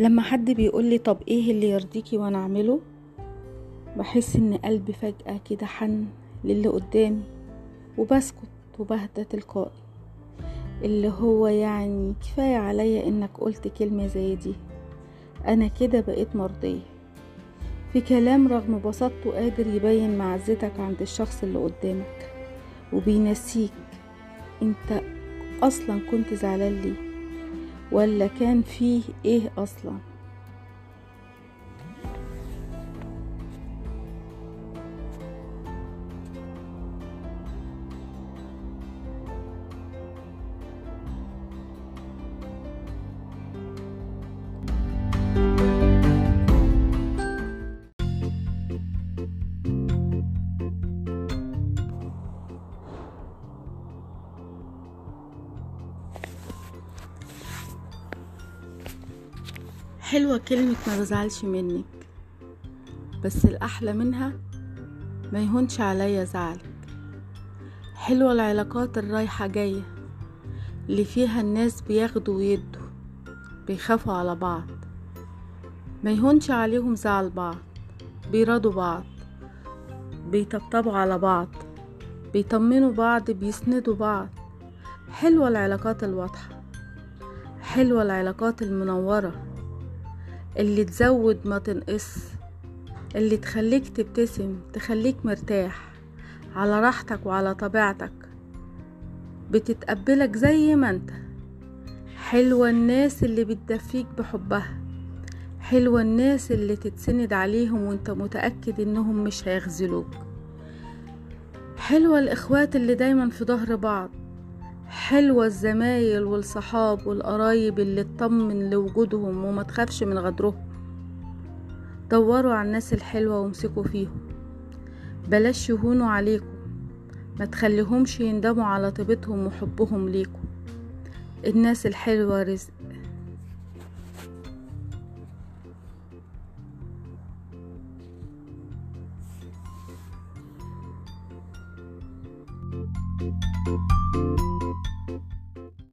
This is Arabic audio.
لما حد بيقولي طب إيه اللي يرضيكي وأنا أعمله؟ بحس إن قلبي فجأة كده حن للي قدامي وبسكت وبهدى تلقائي اللي هو يعني كفاية عليا إنك قلت كلمة زي دي. أنا كده بقيت مرضية. في كلام رغم بساطته قادر يبين معزتك عند الشخص اللي قدامك وبينسيك. أنت أصلا كنت زعلان ليه؟ ولا كان فيه إيه أصلا؟ حلوة كلمة ما بزعلش منك بس الأحلى منها ما يهونش عليا زعلك. حلوة العلاقات الرايحة جاية اللي فيها الناس بياخدوا ويدوا بيخافوا على بعض. ما يهونش عليهم زعل بعض بيرادوا بعض بيطبطبوا على بعض بيطمنوا بعض بيسندوا بعض. حلوة العلاقات الواضحة حلوة العلاقات المنورة. اللي تزود ما تنقص اللي تخليك تبتسم تخليك مرتاح على راحتك وعلى طبيعتك. بتتقبلك زي ما انت. حلوة الناس اللي بتدفيك بحبها. حلوة الناس اللي تتسند عليهم وانت متأكد انهم مش هيخذلوك. حلوة الإخوات اللي دايما في ظهر بعض. حلوة الزمايل والصحاب والقرايب اللي تطمن لوجودهم وما تخافش من غدرهم. دوروا على الناس الحلوة وامسكوا فيهم. بلاش يهونوا عليكم. ما تخليهمش يندموا على طيبتهم وحبهم ليكم. الناس الحلوة رزق.